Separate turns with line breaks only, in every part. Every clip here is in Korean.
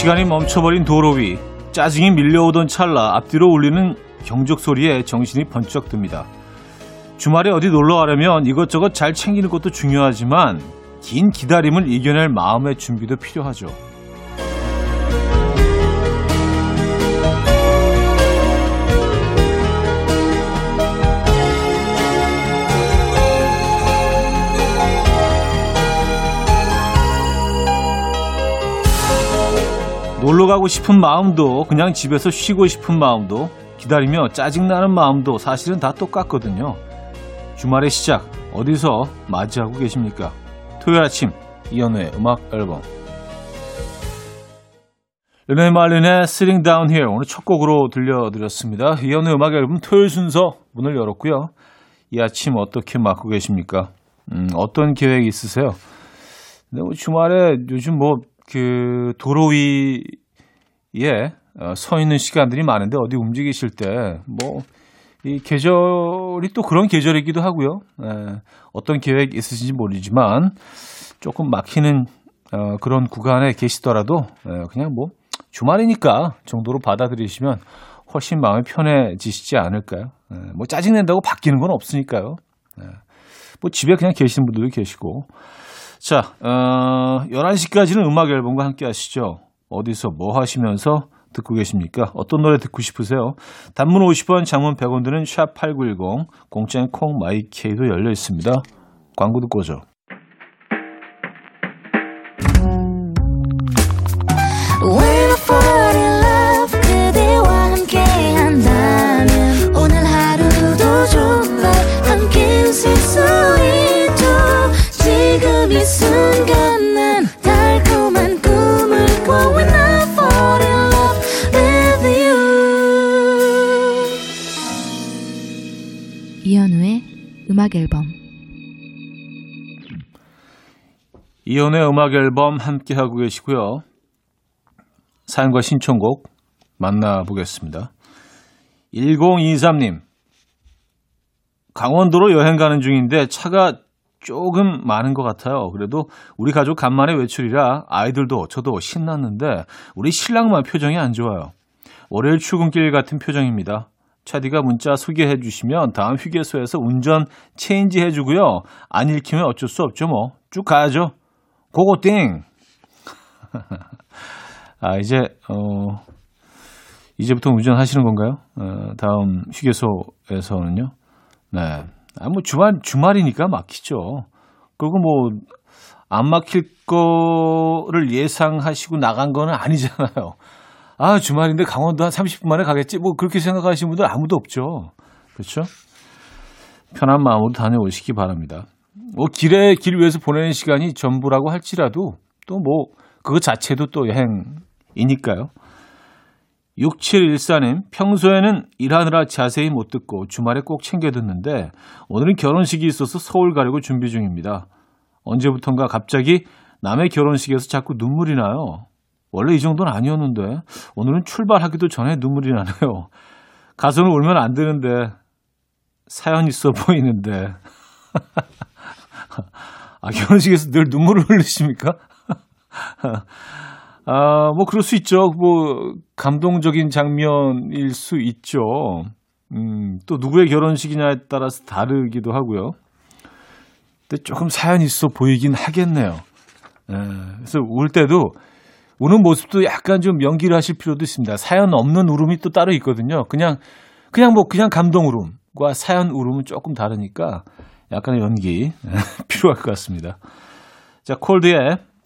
시간이 멈춰버린 도로 위 짜증이 밀려오던 찰나 앞뒤로 울리는 경적 소리에 정신이 번쩍 듭니다. 주말에 어디 놀러 가려면 이것저것 잘 챙기는 것도 중요하지만 긴 기다림을 이겨낼 마음의 준비도 필요하죠. 놀러 가고 싶은 마음도 그냥 집에서 쉬고 싶은 마음도 기다리며 짜증나는 마음도 사실은 다 똑같거든요. 주말의 시작 어디서 맞이하고 계십니까? 토요일 아침 이연우의 음악 앨범 르네 말린의 Sitting Down Here 오늘 첫 곡으로 들려드렸습니다. 이연우의 음악 앨범 토요일 순서 문을 열었고요. 이 아침 어떻게 맞고 계십니까? 음, 어떤 계획 있으세요? 네, 뭐 주말에 요즘 뭐 그 도로 위에 어, 서 있는 시간들이 많은데 어디 움직이실 때 뭐 이 계절이 또 그런 계절이기도 하고요. 에, 어떤 계획 있으신지 모르지만 조금 막히는 어, 그런 구간에 계시더라도 에, 그냥 뭐 주말이니까 정도로 받아들이시면 훨씬 마음이 편해지시지 않을까요? 에, 뭐 짜증 낸다고 바뀌는 건 없으니까요. 에, 뭐 집에 그냥 계시는 분들도 계시고 자, 어, 11시까지는 음악 앨범과 함께 하시죠. 어디서 뭐 하시면서 듣고 계십니까? 어떤 노래 듣고 싶으세요? 단문 50원, 장문 100원 드는 샵8910, 공짜인 콩 마이케이도 열려 있습니다. 광고 듣고 오죠.
이현우의 음악 앨범
이연의 음악 앨범 함께 하고 계시고요. 사연과 신청곡 만나보겠습니다. 1023님. 강원도로 여행 가는 중인데 차가 조금 많은 것 같아요. 그래도 우리 가족 간만에 외출이라 아이들도 저도 신났는데 우리 신랑만 표정이 안 좋아요. 월요일 출근길 같은 표정입니다. 차디가 문자 소개해 주시면 다음 휴게소에서 운전 체인지 해 주고요. 안 읽히면 어쩔 수 없죠 뭐. 쭉 가야죠. 고고 띵. 아 이제 어 이제부터 운전하시는 건가요? 어, 다음 휴게소에서는요. 네. 아, 뭐 주말 주말이니까 막히죠. 그리고 뭐 안 막힐 거를 예상하시고 나간 거는 아니잖아요. 아, 주말인데 강원도 한 30분 만에 가겠지? 뭐 그렇게 생각하시는 분들 아무도 없죠. 그렇죠? 편한 마음으로 다녀오시기 바랍니다. 뭐 길에 길 위에서 보내는 시간이 전부라고 할지라도 또 뭐 그거 자체도 또 여행이니까요. 6714님, 평소에는 일하느라 자세히 못 듣고 주말에 꼭 챙겨 듣는데 오늘은 결혼식이 있어서 서울 가려고 준비 중입니다. 언제부턴가 갑자기 남의 결혼식에서 자꾸 눈물이 나요. 원래 이 정도는 아니었는데 오늘은 출발하기도 전에 눈물이 나네요. 가서는 울면 안 되는데 사연 있어 보이는데. 아, 결혼식에서 늘 눈물을 흘리십니까? 아, 뭐, 그럴 수 있죠. 뭐, 감동적인 장면일 수 있죠. 음, 또 누구의 결혼식이냐에 따라서 다르기도 하고요. 근데 조금 사연 있어 보이긴 하겠네요. 예, 그래서 울 때도 우는 모습도 약간 좀 연기를 하실 필요도 있습니다. 사연 없는 울음이 또 따로 있거든요. 그냥, 그냥 뭐, 그냥 감동 울음과 사연 울음은 조금 다르니까 약간의 연기 필요할 것 같습니다. 자, 콜드의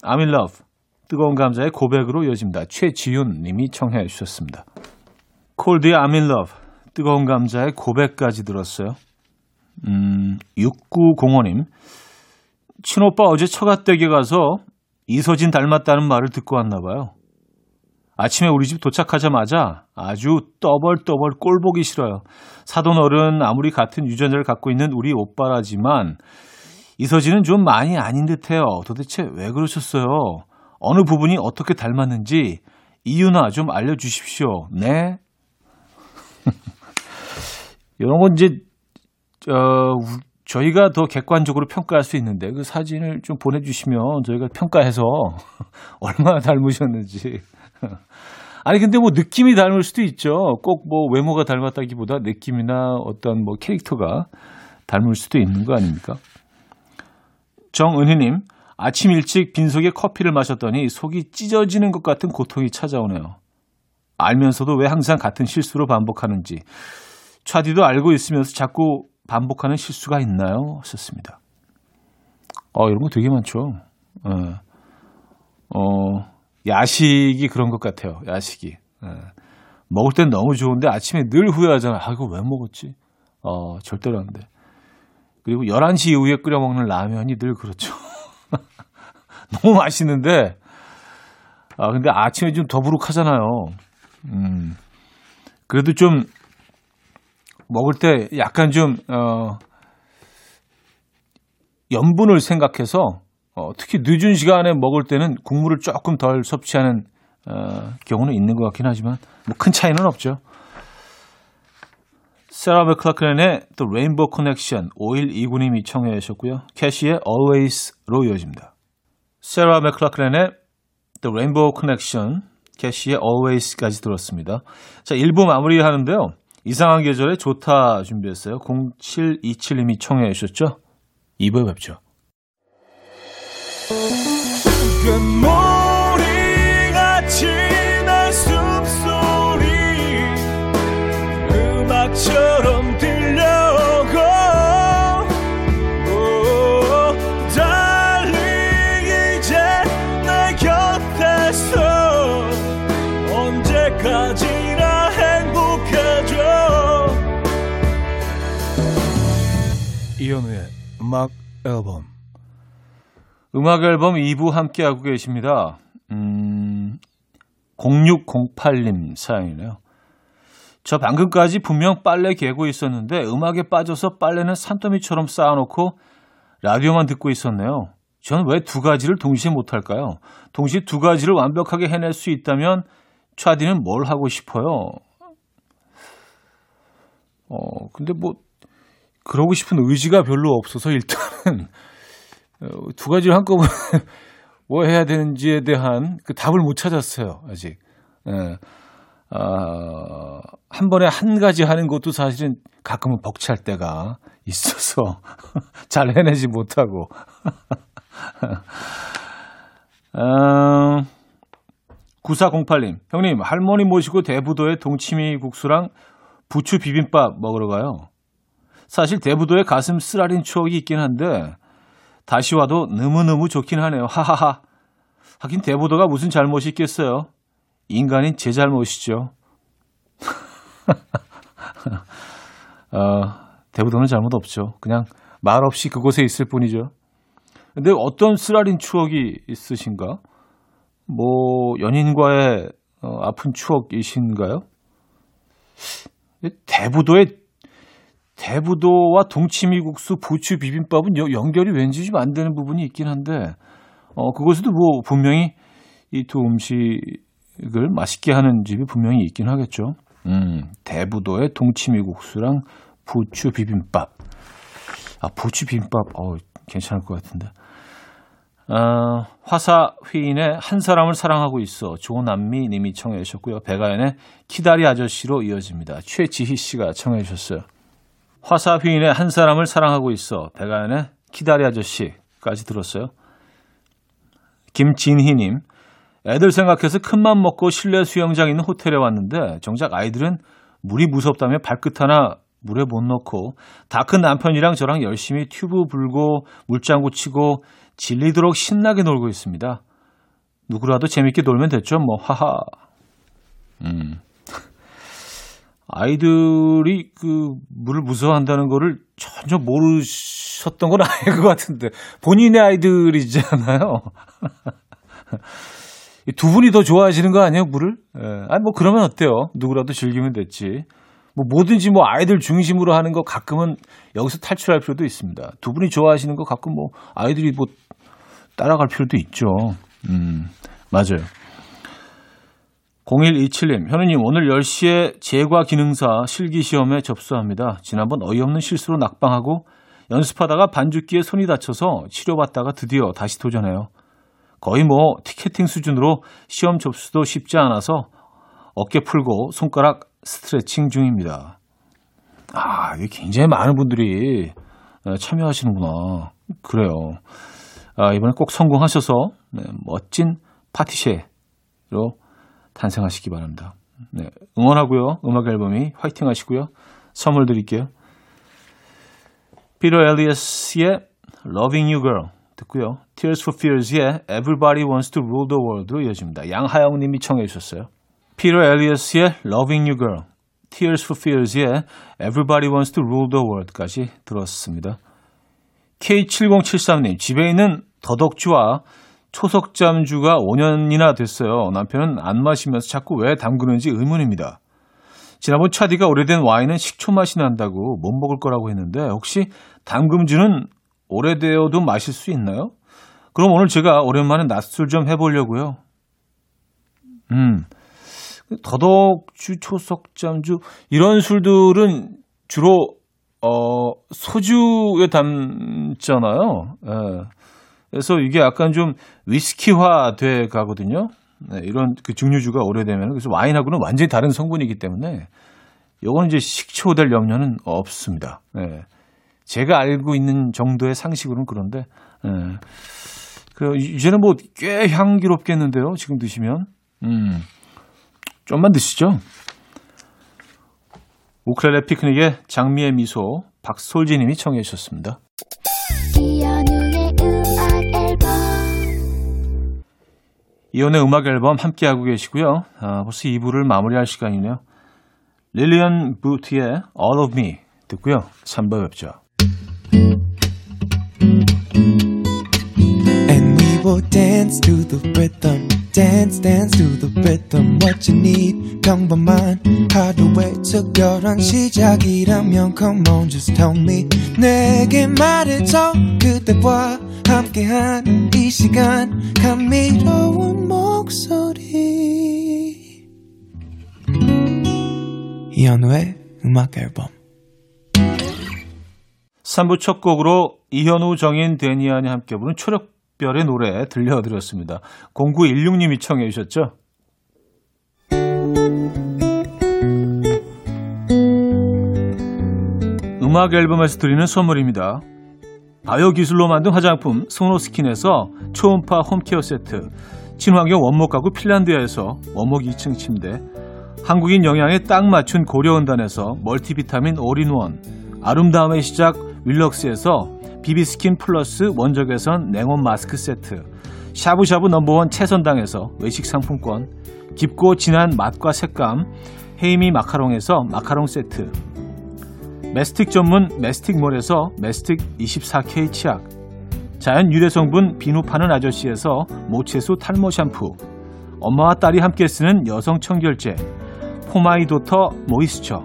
I'm in love. 뜨거운 감자의 고백으로 이어집니다. 최지윤 님이 청해 주셨습니다. 콜드의 I'm in love. 뜨거운 감자의 고백까지 들었어요. 음, 6905님. 친오빠 어제 처갓댁에 가서 이서진 닮았다는 말을 듣고 왔나 봐요. 아침에 우리 집 도착하자마자 아주 떠벌떠벌 꼴 보기 싫어요. 사돈 어른 아무리 같은 유전자를 갖고 있는 우리 오빠라지만 이서진은 좀 많이 아닌 듯해요. 도대체 왜 그러셨어요? 어느 부분이 어떻게 닮았는지 이유나 좀 알려주십시오. 네. 이런 건 이제 어, 저희가 더 객관적으로 평가할 수 있는데 그 사진을 좀 보내주시면 저희가 평가해서 얼마나 닮으셨는지. 아니 근데 뭐 느낌이 닮을 수도 있죠. 꼭 뭐 외모가 닮았다기보다 느낌이나 어떤 뭐 캐릭터가 닮을 수도 있는 거 아닙니까? 정은희님 아침 일찍 빈속에 커피를 마셨더니 속이 찢어지는 것 같은 고통이 찾아오네요. 알면서도 왜 항상 같은 실수로 반복하는지 차디도 알고 있으면서 자꾸 반복하는 실수가 있나요? 하셨습니다. 어, 이런 거 되게 많죠. 어, 어 야식이 그런 것 같아요. 야식이. 어, 먹을 땐 너무 좋은데 아침에 늘 후회하잖아. 아, 이거 왜 먹었지? 어, 절대로 안 돼. 그리고 11시 이후에 끓여 먹는 라면이 늘 그렇죠. 너무 맛있는데, 아, 근데 아침에 좀 더부룩하잖아요. 음, 그래도 좀 먹을 때 약간 좀, 어, 염분을 생각해서, 어, 특히 늦은 시간에 먹을 때는 국물을 조금 덜 섭취하는, 어, 경우는 있는 것 같긴 하지만, 뭐 큰 차이는 없죠. 세라 맥클라크렌의 The Rainbow Connection 5129님이 청해 주셨고요. 캐시의 Always로 이어집니다. 세라 맥클라크렌의 The Rainbow Connection, 캐시의 Always까지 들었습니다. 자, 1부 마무리하는데요. 이상한 계절에 좋다 준비했어요. 0727님이 청해 주셨죠? 2부에 뵙죠.
숨소리 음악처럼
이현우의 음악 앨범. 음악 앨범 2부 함께하고 계십니다. 음, 0608님 사연이네요. 저 방금까지 분명 빨래 개고 있었는데 음악에 빠져서 빨래는 산더미처럼 쌓아놓고 라디오만 듣고 있었네요. 저는 왜 두 가지를 동시에 못할까요? 동시에 두 가지를 완벽하게 해낼 수 있다면 차디는 뭘 하고 싶어요? 어, 근데 뭐 그러고 싶은 의지가 별로 없어서 일단은 어, 두 가지를 한꺼번에 뭐 해야 되는지에 대한 그 답을 못 찾았어요 아직. 예. 아, 한 번에 한 가지 하는 것도 사실은 가끔은 벅찰 때가 있어서 잘 해내지 못하고. 아, 9408님, 형님, 할머니 모시고 대부도에 동치미 국수랑 부추 비빔밥 먹으러 가요. 사실 대부도에 가슴 쓰라린 추억이 있긴 한데 다시 와도 너무너무 좋긴 하네요. 하하하. 하긴 대부도가 무슨 잘못이 있겠어요. 인간인 제 잘못이죠. 어, 대부도는 잘못 없죠. 그냥 말 없이 그곳에 있을 뿐이죠. 근데 어떤 쓰라린 추억이 있으신가? 뭐 연인과의 어, 아픈 추억이신가요? 대부도의 대부도와 동치미국수, 부추 비빔밥은 여, 연결이 왠지 좀 안 되는 부분이 있긴 한데, 어, 그것에도 뭐 분명히 이 두 음식을 맛있게 하는 집이 분명히 있긴 하겠죠. 음, 대부도의 동치미국수랑 부추 비빔밥. 아, 부추 비빔밥, 어, 괜찮을 것 같은데. 어, 화사 휘인의 한 사람을 사랑하고 있어 조남미 님이 청해 주셨고요. 백아연의 키다리 아저씨로 이어집니다. 최지희 씨가 청해 주셨어요. 화사 휘인의 한 사람을 사랑하고 있어 백아연의 키다리 아저씨까지 들었어요. 김진희님 애들 생각해서 큰맘 먹고 실내 수영장 있는 호텔에 왔는데 정작 아이들은 물이 무섭다며 발끝 하나 물에 못 넣고 다 큰 남편이랑 저랑 열심히 튜브 불고 물장구 치고 질리도록 신나게 놀고 있습니다. 누구라도 재밌게 놀면 됐죠, 뭐, 하하. 음. 아이들이 그 물을 무서워한다는 거를 전혀 모르셨던 건 아닐 것 같은데 본인의 아이들이잖아요. 두 분이 더 좋아하시는 거 아니에요, 물을? 예. 아니 뭐 그러면 어때요? 누구라도 즐기면 됐지. 뭐 뭐든지 뭐 아이들 중심으로 하는 거 가끔은 여기서 탈출할 필요도 있습니다. 두 분이 좋아하시는 거 가끔 뭐 아이들이 뭐 따라갈 필요도 있죠. 음, 맞아요. 0127님, 현우님, 오늘 10시에 제과 기능사 실기 시험에 접수합니다. 지난번 어이없는 실수로 낙방하고 연습하다가 반죽기에 손이 다쳐서 치료받다가 드디어 다시 도전해요. 거의 뭐 티켓팅 수준으로 시험 접수도 쉽지 않아서 어깨 풀고 손가락 스트레칭 중입니다. 아, 이게 굉장히 많은 분들이 네, 참여하시는구나. 그래요. 아, 이번에 꼭 성공하셔서 네, 멋진 파티쉐로 탄생하시기 바랍니다. 네, 응원하고요. 음악 앨범이 화이팅 하시고요. 선물 드릴게요. 피터 엘리어스의 Loving You Girl 듣고요. Tears for Fears의 Everybody Wants to Rule the World로 이어집니다. 양하영 님이 청해 주셨어요. 피터 엘리어스의 Loving You Girl, Tears for Fears의 Everybody Wants to Rule the World까지 들었습니다. K7073님, 집에 있는 더덕주와 초석 잠주가 5년이나 됐어요. 남편은 안 마시면서 자꾸 왜 담그는지 의문입니다. 지난번 차디가 오래된 와인은 식초 맛이 난다고 못 먹을 거라고 했는데 혹시 담금주는 오래되어도 마실 수 있나요? 그럼 오늘 제가 오랜만에 낮술 좀 해보려고요. 음, 더덕주, 초석잠주 이런 술들은 주로 어 소주에 담잖아요. 예. 그래서 이게 약간 좀 위스키화 돼 가거든요. 네, 이런 그 증류주가 오래되면 그래서 와인하고는 완전히 다른 성분이기 때문에 요거는 이제 식초 될 염려는 없습니다. 네. 제가 알고 있는 정도의 상식으로는 그런데 네. 그 이제는 뭐 꽤 향기롭겠는데요. 지금 드시면 음. 좀만 드시죠. 우클렐레 피크닉의 장미의 미소 박솔지님이 청해 주셨습니다. 이혼의 음악 앨범 함께하고 계시고요. 아, 벌써 2부를 마무리할 시간이네요. 릴리언 부트의 All of Me 듣고요. 3부 뵙죠.
And we will dance to the rhythm. Dance, dance to the rhythm. What you need, 평범한 하루의 특별한 시작이라면 Come on, just tell me. 내게 말해줘. 그대와 함께한 이 시간. 감미로운 목소리. 이현우의 음악 앨범.
3부 첫 곡으로 이현우, 정인, 데니안이 함께 부른 초록 별의 노래 들려드렸습니다. 0916님이 청해 주셨죠? 음악 앨범에서 드리는 선물입니다. 바이오 기술로 만든 화장품 소노스킨에서 초음파 home care 세트, 친환경 원목 가구 핀란드에서 원목 2층 침대, 한국인 영양에 딱 맞춘 고려은단에서 multivitamin all-in-one, 아름다움의 시작 윌럭스에서 비비스킨 플러스 원적외선 냉온 마스크 세트, 샤브샤브 number one 채선당에서 외식 상품권, 깊고 진한 맛과 색감. 헤이미 마카롱에서 마카롱 세트, mastic 전문 메스틱몰에서 mastic 24K 치약, 자연 유래 성분 비누 파는 아저씨에서 모체수 탈모 샴푸, 엄마와 딸이 함께 쓰는 여성 청결제, 포마이도터 moisture,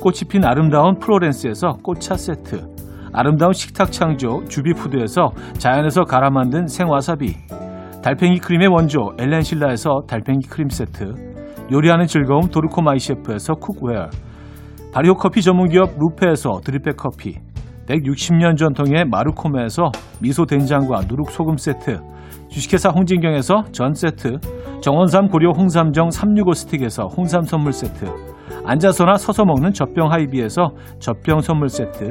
꽃이 핀 아름다운 플로렌스에서 꽃차 세트, 아름다운 식탁 창조 주비푸드에서 자연에서 갈아 만든 생와사비, 달팽이 크림의 원조 엘렌실라에서 달팽이 크림 세트, 요리하는 즐거움 도르코 마이 셰프에서 cookware, 발효 커피 전문기업 루페에서 drip bag 커피, 160년 전통의 마르코메에서 미소 된장과 누룩 소금 세트, 주식회사 홍진경에서 전 세트, 정원삼 고려 홍삼정 365 스틱에서 홍삼 선물 세트, 앉아서나 서서 먹는 젖병 하이비에서 젖병 선물 세트,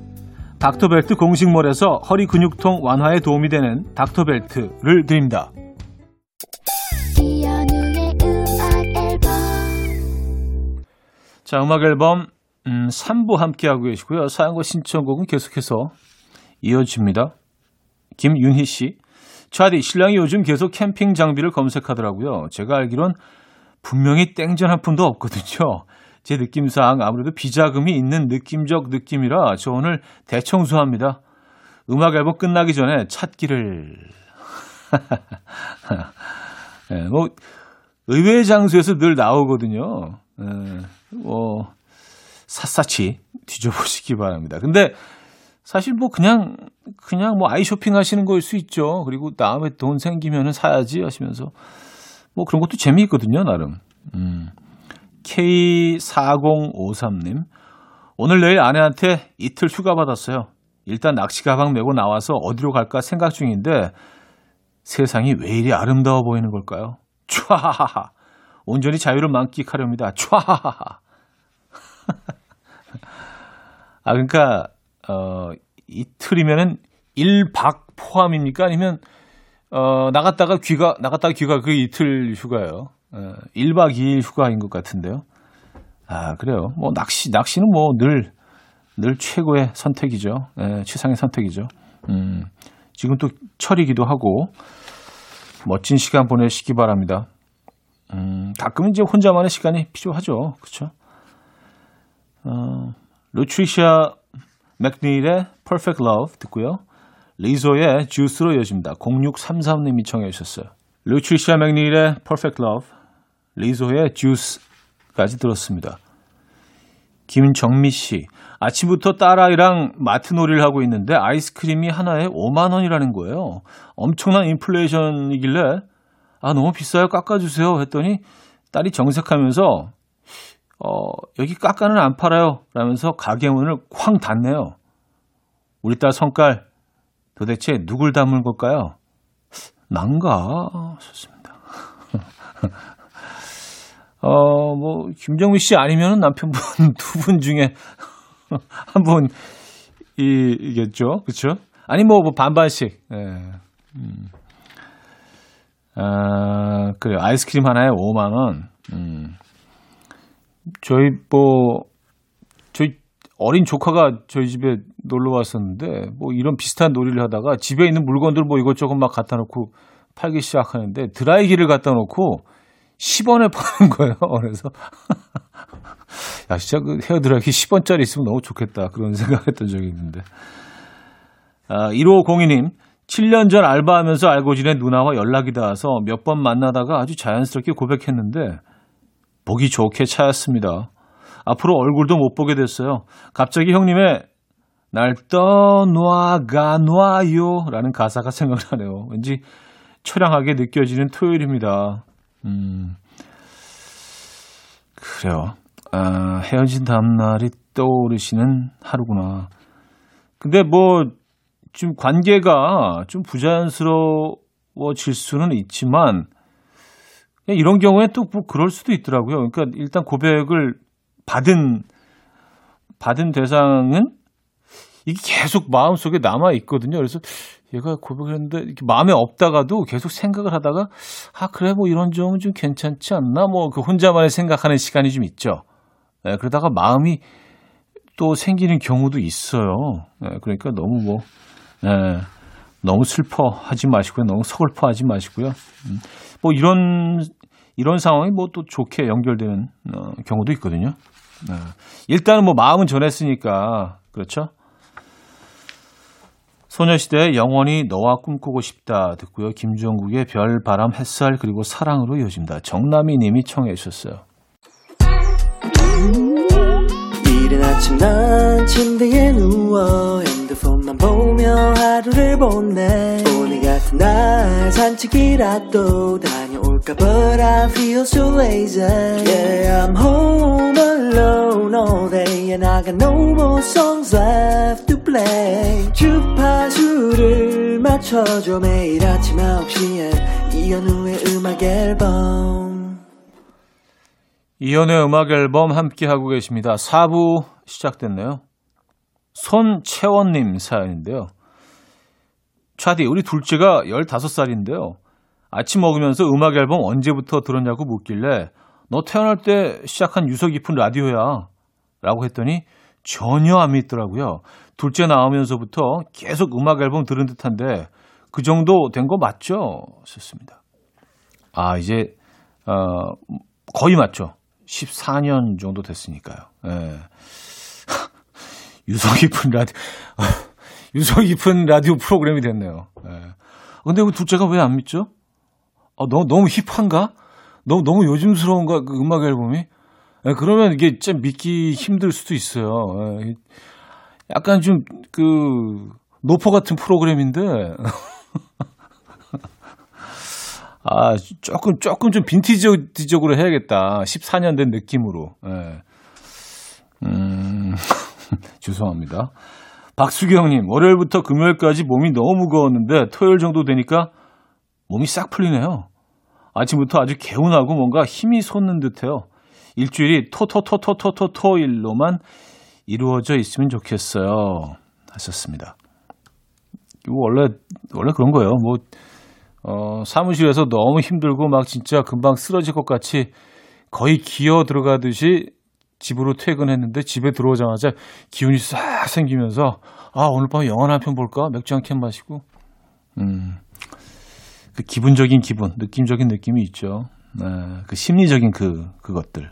닥터벨트 공식몰에서 허리 근육통 완화에 도움이 되는 닥터벨트를 드립니다. 자, 음악 앨범 음, 3부 함께하고 계시고요. 사연과 신청곡은 계속해서 이어집니다. 김윤희 씨. 차디, 신랑이 요즘 계속 캠핑 장비를 검색하더라고요. 제가 알기론 분명히 땡전 한 푼도 없거든요. 제 느낌상 아무래도 비자금이 있는 느낌적 느낌이라 저 오늘 대청소합니다. 음악 앨범 끝나기 전에 찾기를. 예, 뭐, 의외의 장소에서 늘 나오거든요. 예, 뭐, 샅샅이 뒤져보시기 바랍니다. 근데 사실 뭐 그냥, 그냥 뭐 아이 쇼핑 하시는 거일 수 있죠. 그리고 다음에 돈 생기면은 사야지 하시면서 뭐 그런 것도 재미있거든요, 나름. 음. K4053님. 오늘 내일 아내한테 이틀 휴가 받았어요. 일단 낚시 가방 메고 나와서 어디로 갈까 생각 중인데 세상이 왜 이리 아름다워 보이는 걸까요? 촤하하하. 온전히 자유를 만끽하렵니다. 촤하하하. 아, 그러니까, 어, 이틀이면은 1박 포함입니까? 아니면, 어, 나갔다가 귀가, 나갔다가 귀가 그 이틀 휴가예요. 어, 1박 2일 휴가인 것 같은데요. 아, 그래요. 뭐, 낚시, 낚시는 뭐 늘, 늘 최고의 선택이죠. 예, 최상의 선택이죠. 음, 지금 또 철이기도 하고, 멋진 시간 보내시기 바랍니다. 음, 가끔 이제 혼자만의 시간이 필요하죠. 그렇죠? 어, 루트리샤 맥닐의 Perfect Love 듣고요. 리조의 주스로 이어집니다. 0633님이 청해 주셨어요. 루트리샤 맥닐의 Perfect Love, 리조의 주스까지 들었습니다. 김정미 씨, 아침부터 딸아이랑 마트 놀이를 하고 있는데 아이스크림이 하나에 5만 원이라는 거예요. 엄청난 인플레이션이길래 아 너무 비싸요 깎아주세요 했더니 딸이 정색하면서 어 여기 깎아는 안 팔아요 라면서 가게 문을 쾅 닫네요. 우리 딸 성깔 도대체 누굴 닮은 걸까요? 난가 좋습니다. 어, 뭐, 김정미 씨 아니면 남편분 두 분 중에 한 분이겠죠. 그쵸? 아니, 뭐, 뭐 반반씩. 예. 음. 아, 그래요. 아이스크림 하나에 5만원. 음. 저희, 뭐, 저희 어린 조카가 저희 집에 놀러 왔었는데, 뭐, 이런 비슷한 놀이를 하다가 집에 있는 물건들 뭐 이것저것 막 갖다 놓고 팔기 시작하는데, 드라이기를 갖다 놓고 10원에 파는 거예요. 그래서. 야, 진짜 그 헤어드라이기 10원짜리 있으면 너무 좋겠다. 그런 생각했던 적이 있는데. 아, 1502님. 7년 전 알바하면서 알고 지낸 누나와 연락이 닿아서 몇 번 만나다가 아주 자연스럽게 고백했는데 보기 좋게 차였습니다. 앞으로 얼굴도 못 보게 됐어요. 갑자기 형님의 날 떠놔가 놔요 라는 가사가 생각나네요. 왠지 처량하게 느껴지는 토요일입니다. 음, 그래요. 아, 헤어진 다음날이 떠오르시는 하루구나. 근데 뭐, 좀 관계가 좀 부자연스러워질 수는 있지만, 이런 경우에 또 뭐 그럴 수도 있더라고요. 그러니까 일단 고백을 받은, 받은 대상은 이게 계속 마음속에 남아 있거든요. 그래서 얘가 고백을 했는데 이렇게 마음에 없다가도 계속 생각을 하다가 아 그래 뭐 이런 점은 좀 괜찮지 않나 뭐 그 혼자만의 생각하는 시간이 좀 있죠. 네, 그러다가 마음이 또 생기는 경우도 있어요. 네, 그러니까 너무 뭐 네, 너무 슬퍼하지 마시고요, 너무 서글퍼하지 마시고요. 음, 뭐 이런 이런 상황이 뭐 또 좋게 연결되는 어, 경우도 있거든요. 네. 일단은 뭐 마음은 전했으니까 그렇죠. 소녀시대의 영원히 너와 꿈꾸고 싶다 듣고요. 김종국의 별, 바람, 햇살 그리고 사랑으로 이어집니다. 정남이 님이 청해 주셨어요.
이른 아침 난 침대에 누워 핸드폰만 보며 하루를 보내 오늘 같은 날 산책이라도 다녀올까 But I feel so lazy Yeah I'm home alone all day And I got no more songs left play 주파수를 맞춰줘 매일 아침 9시에 이현우의 음악 앨범
이연의 음악 앨범 함께 하고 계십니다. 4부 시작됐네요. 손채원님 사연인데요. 차디, 우리 둘째가 15살인데요. 아침 먹으면서 음악 앨범 언제부터 들었냐고 묻길래 너 태어날 때 시작한 유서 깊은 라디오야. 라고 했더니 전혀 안 믿더라고요. 둘째 나오면서부터 계속 음악 앨범 들은 듯한데 그 정도 된 거 맞죠? 썼습니다. 아, 이제, 어, 거의 맞죠. 14년 정도 됐으니까요. 예. 유서 깊은 라디오, 유서 깊은 라디오 프로그램이 됐네요. 예. 근데 그 둘째가 왜 안 믿죠? 아, 너무, 너무 힙한가? 너무, 너무 요즘스러운가? 그 음악 앨범이? 예, 그러면 이게 좀 믿기 힘들 수도 있어요. 예. 약간 좀, 그, 노포 같은 프로그램인데. 아, 조금, 조금 좀 빈티지적으로 해야겠다. 14년 된 느낌으로. 예. 음, 죄송합니다. 박수경님, 월요일부터 금요일까지 몸이 너무 무거웠는데 토요일 정도 되니까 몸이 싹 풀리네요. 아침부터 아주 개운하고 뭔가 힘이 솟는 듯해요. 일주일이 토토토토토토토일로만 이루어져 있으면 좋겠어요. 하셨습니다. 원래 원래 그런 거예요. 뭐 어, 사무실에서 너무 힘들고 막 진짜 금방 쓰러질 것 같이 거의 기어 들어가듯이 집으로 퇴근했는데 집에 들어오자마자 기운이 싹 생기면서 아 오늘 밤에 영화 한 편 볼까 맥주 한 캔 마시고 음. 그 기분적인 기분, 느낌적인 느낌이 있죠. 네, 그 심리적인 그 그것들.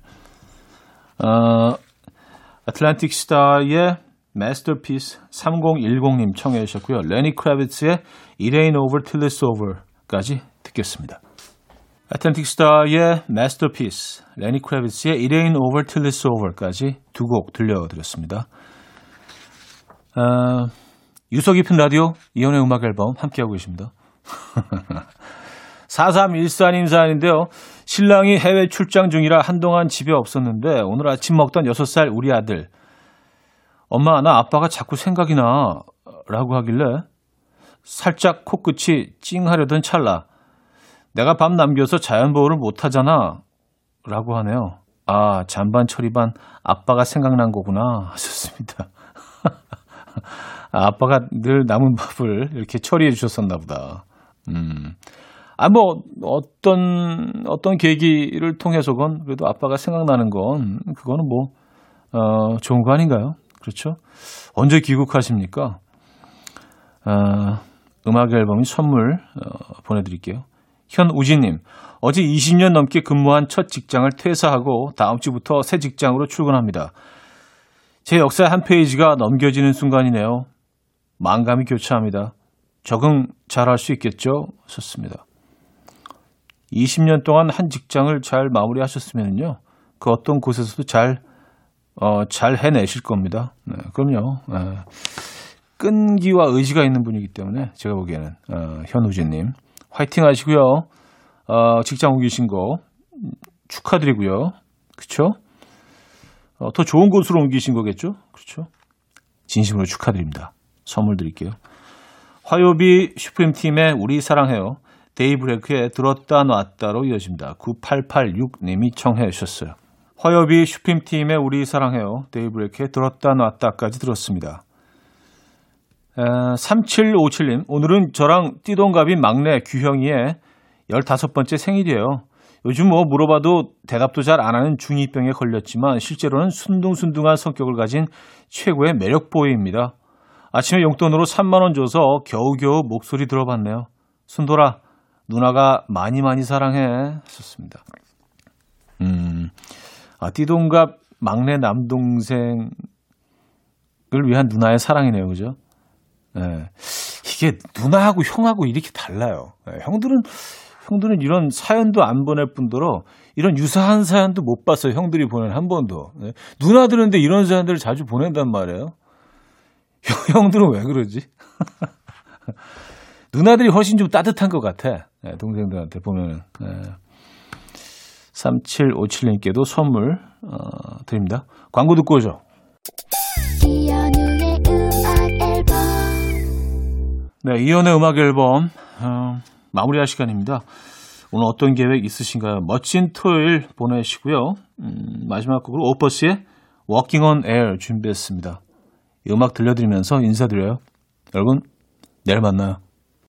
어, 아틀란틱 스타의 마스터피스 3010님 청해 주셨고요. 레니 크라비츠의 It Ain't Over Till It's Over까지 듣겠습니다. 아틀란틱 스타의 마스터피스, 레니 크라비츠의 It Ain't Over Till It's Over까지 두 곡 들려드렸습니다. 어, 유서 깊은 라디오 이연의 음악 앨범 함께하고 계십니다. 4314님 사연인데요. 신랑이 해외 출장 중이라 한동안 집에 없었는데 오늘 아침 먹던 6살 우리 아들. 엄마, 나 아빠가 자꾸 생각이 나. 라고 하길래 살짝 코끝이 찡하려던 찰나. 내가 밤 남겨서 자연보호를 못하잖아. 라고 하네요. 아, 잔반 처리반 아빠가 생각난 거구나. 하셨습니다. 아, 아빠가 늘 남은 밥을 이렇게 처리해 주셨었나 보다. 음. 아, 뭐, 어떤, 어떤 계기를 통해서건 그래도 아빠가 생각나는 건, 그거는 뭐, 어, 좋은 거 아닌가요? 그렇죠? 언제 귀국하십니까? 어, 음악 앨범이 선물, 어, 보내드릴게요. 현우진님, 어제 20년 넘게 근무한 첫 직장을 퇴사하고 다음 주부터 새 직장으로 출근합니다. 제 역사의 한 페이지가 넘겨지는 순간이네요. 만감이 교차합니다. 적응 잘할 수 있겠죠? 하셨습니다. 20년 동안 한 직장을 잘 마무리하셨으면요. 그 어떤 곳에서도 잘, 어, 잘 해내실 겁니다. 네, 그럼요. 네. 끈기와 의지가 있는 분이기 때문에 제가 보기에는, 어, 현우진님. 화이팅 하시고요. 어, 직장 옮기신 거 축하드리고요. 그쵸? 어, 더 좋은 곳으로 옮기신 거겠죠? 그렇죠? 진심으로 축하드립니다. 선물 드릴게요. 화요비 슈프림팀의 우리 사랑해요. 데이브레이크에 들었다 놨다로 이어집니다. 9886님이 청해 주셨어요. 화요비 슈프림팀의 우리 사랑해요. 데이브레이크에 들었다 놨다까지 들었습니다. 에, 3757님, 오늘은 저랑 띠동갑인 막내 규형이의 15번째 생일이에요. 요즘 뭐 물어봐도 대답도 잘 안 하는 중2병에 걸렸지만 실제로는 순둥순둥한 성격을 가진 최고의 매력보이입니다. 아침에 용돈으로 3만원 줘서 겨우겨우 목소리 들어봤네요. 순돌아, 누나가 많이 많이 사랑해. 하셨습니다. 음, 아, 띠동갑 막내 남동생을 위한 누나의 사랑이네요. 그죠? 네. 이게 누나하고 형하고 이렇게 달라요. 네, 형들은, 형들은 이런 사연도 안 보낼 뿐더러 이런 유사한 사연도 못 봤어요. 형들이 보낸 한 번도. 네. 누나들은데 이런 사연들을 자주 보낸단 말이에요. 형들은 왜 그러지? 누나들이 훨씬 좀 따뜻한 것 같아. 네, 동생들한테 보면은. 네. 3757님께도 선물 어, 드립니다. 광고 듣고 오죠.
이현우의 음악 앨범
네, 이연의 음악 앨범 어, 마무리할 시간입니다. 오늘 어떤 계획 있으신가요? 멋진 토요일 보내시고요. 음, 마지막 곡으로 오퍼스의 Walking on Air 준비했습니다. 이 음악 들려드리면서 인사드려요. 여러분, 내일 만나요.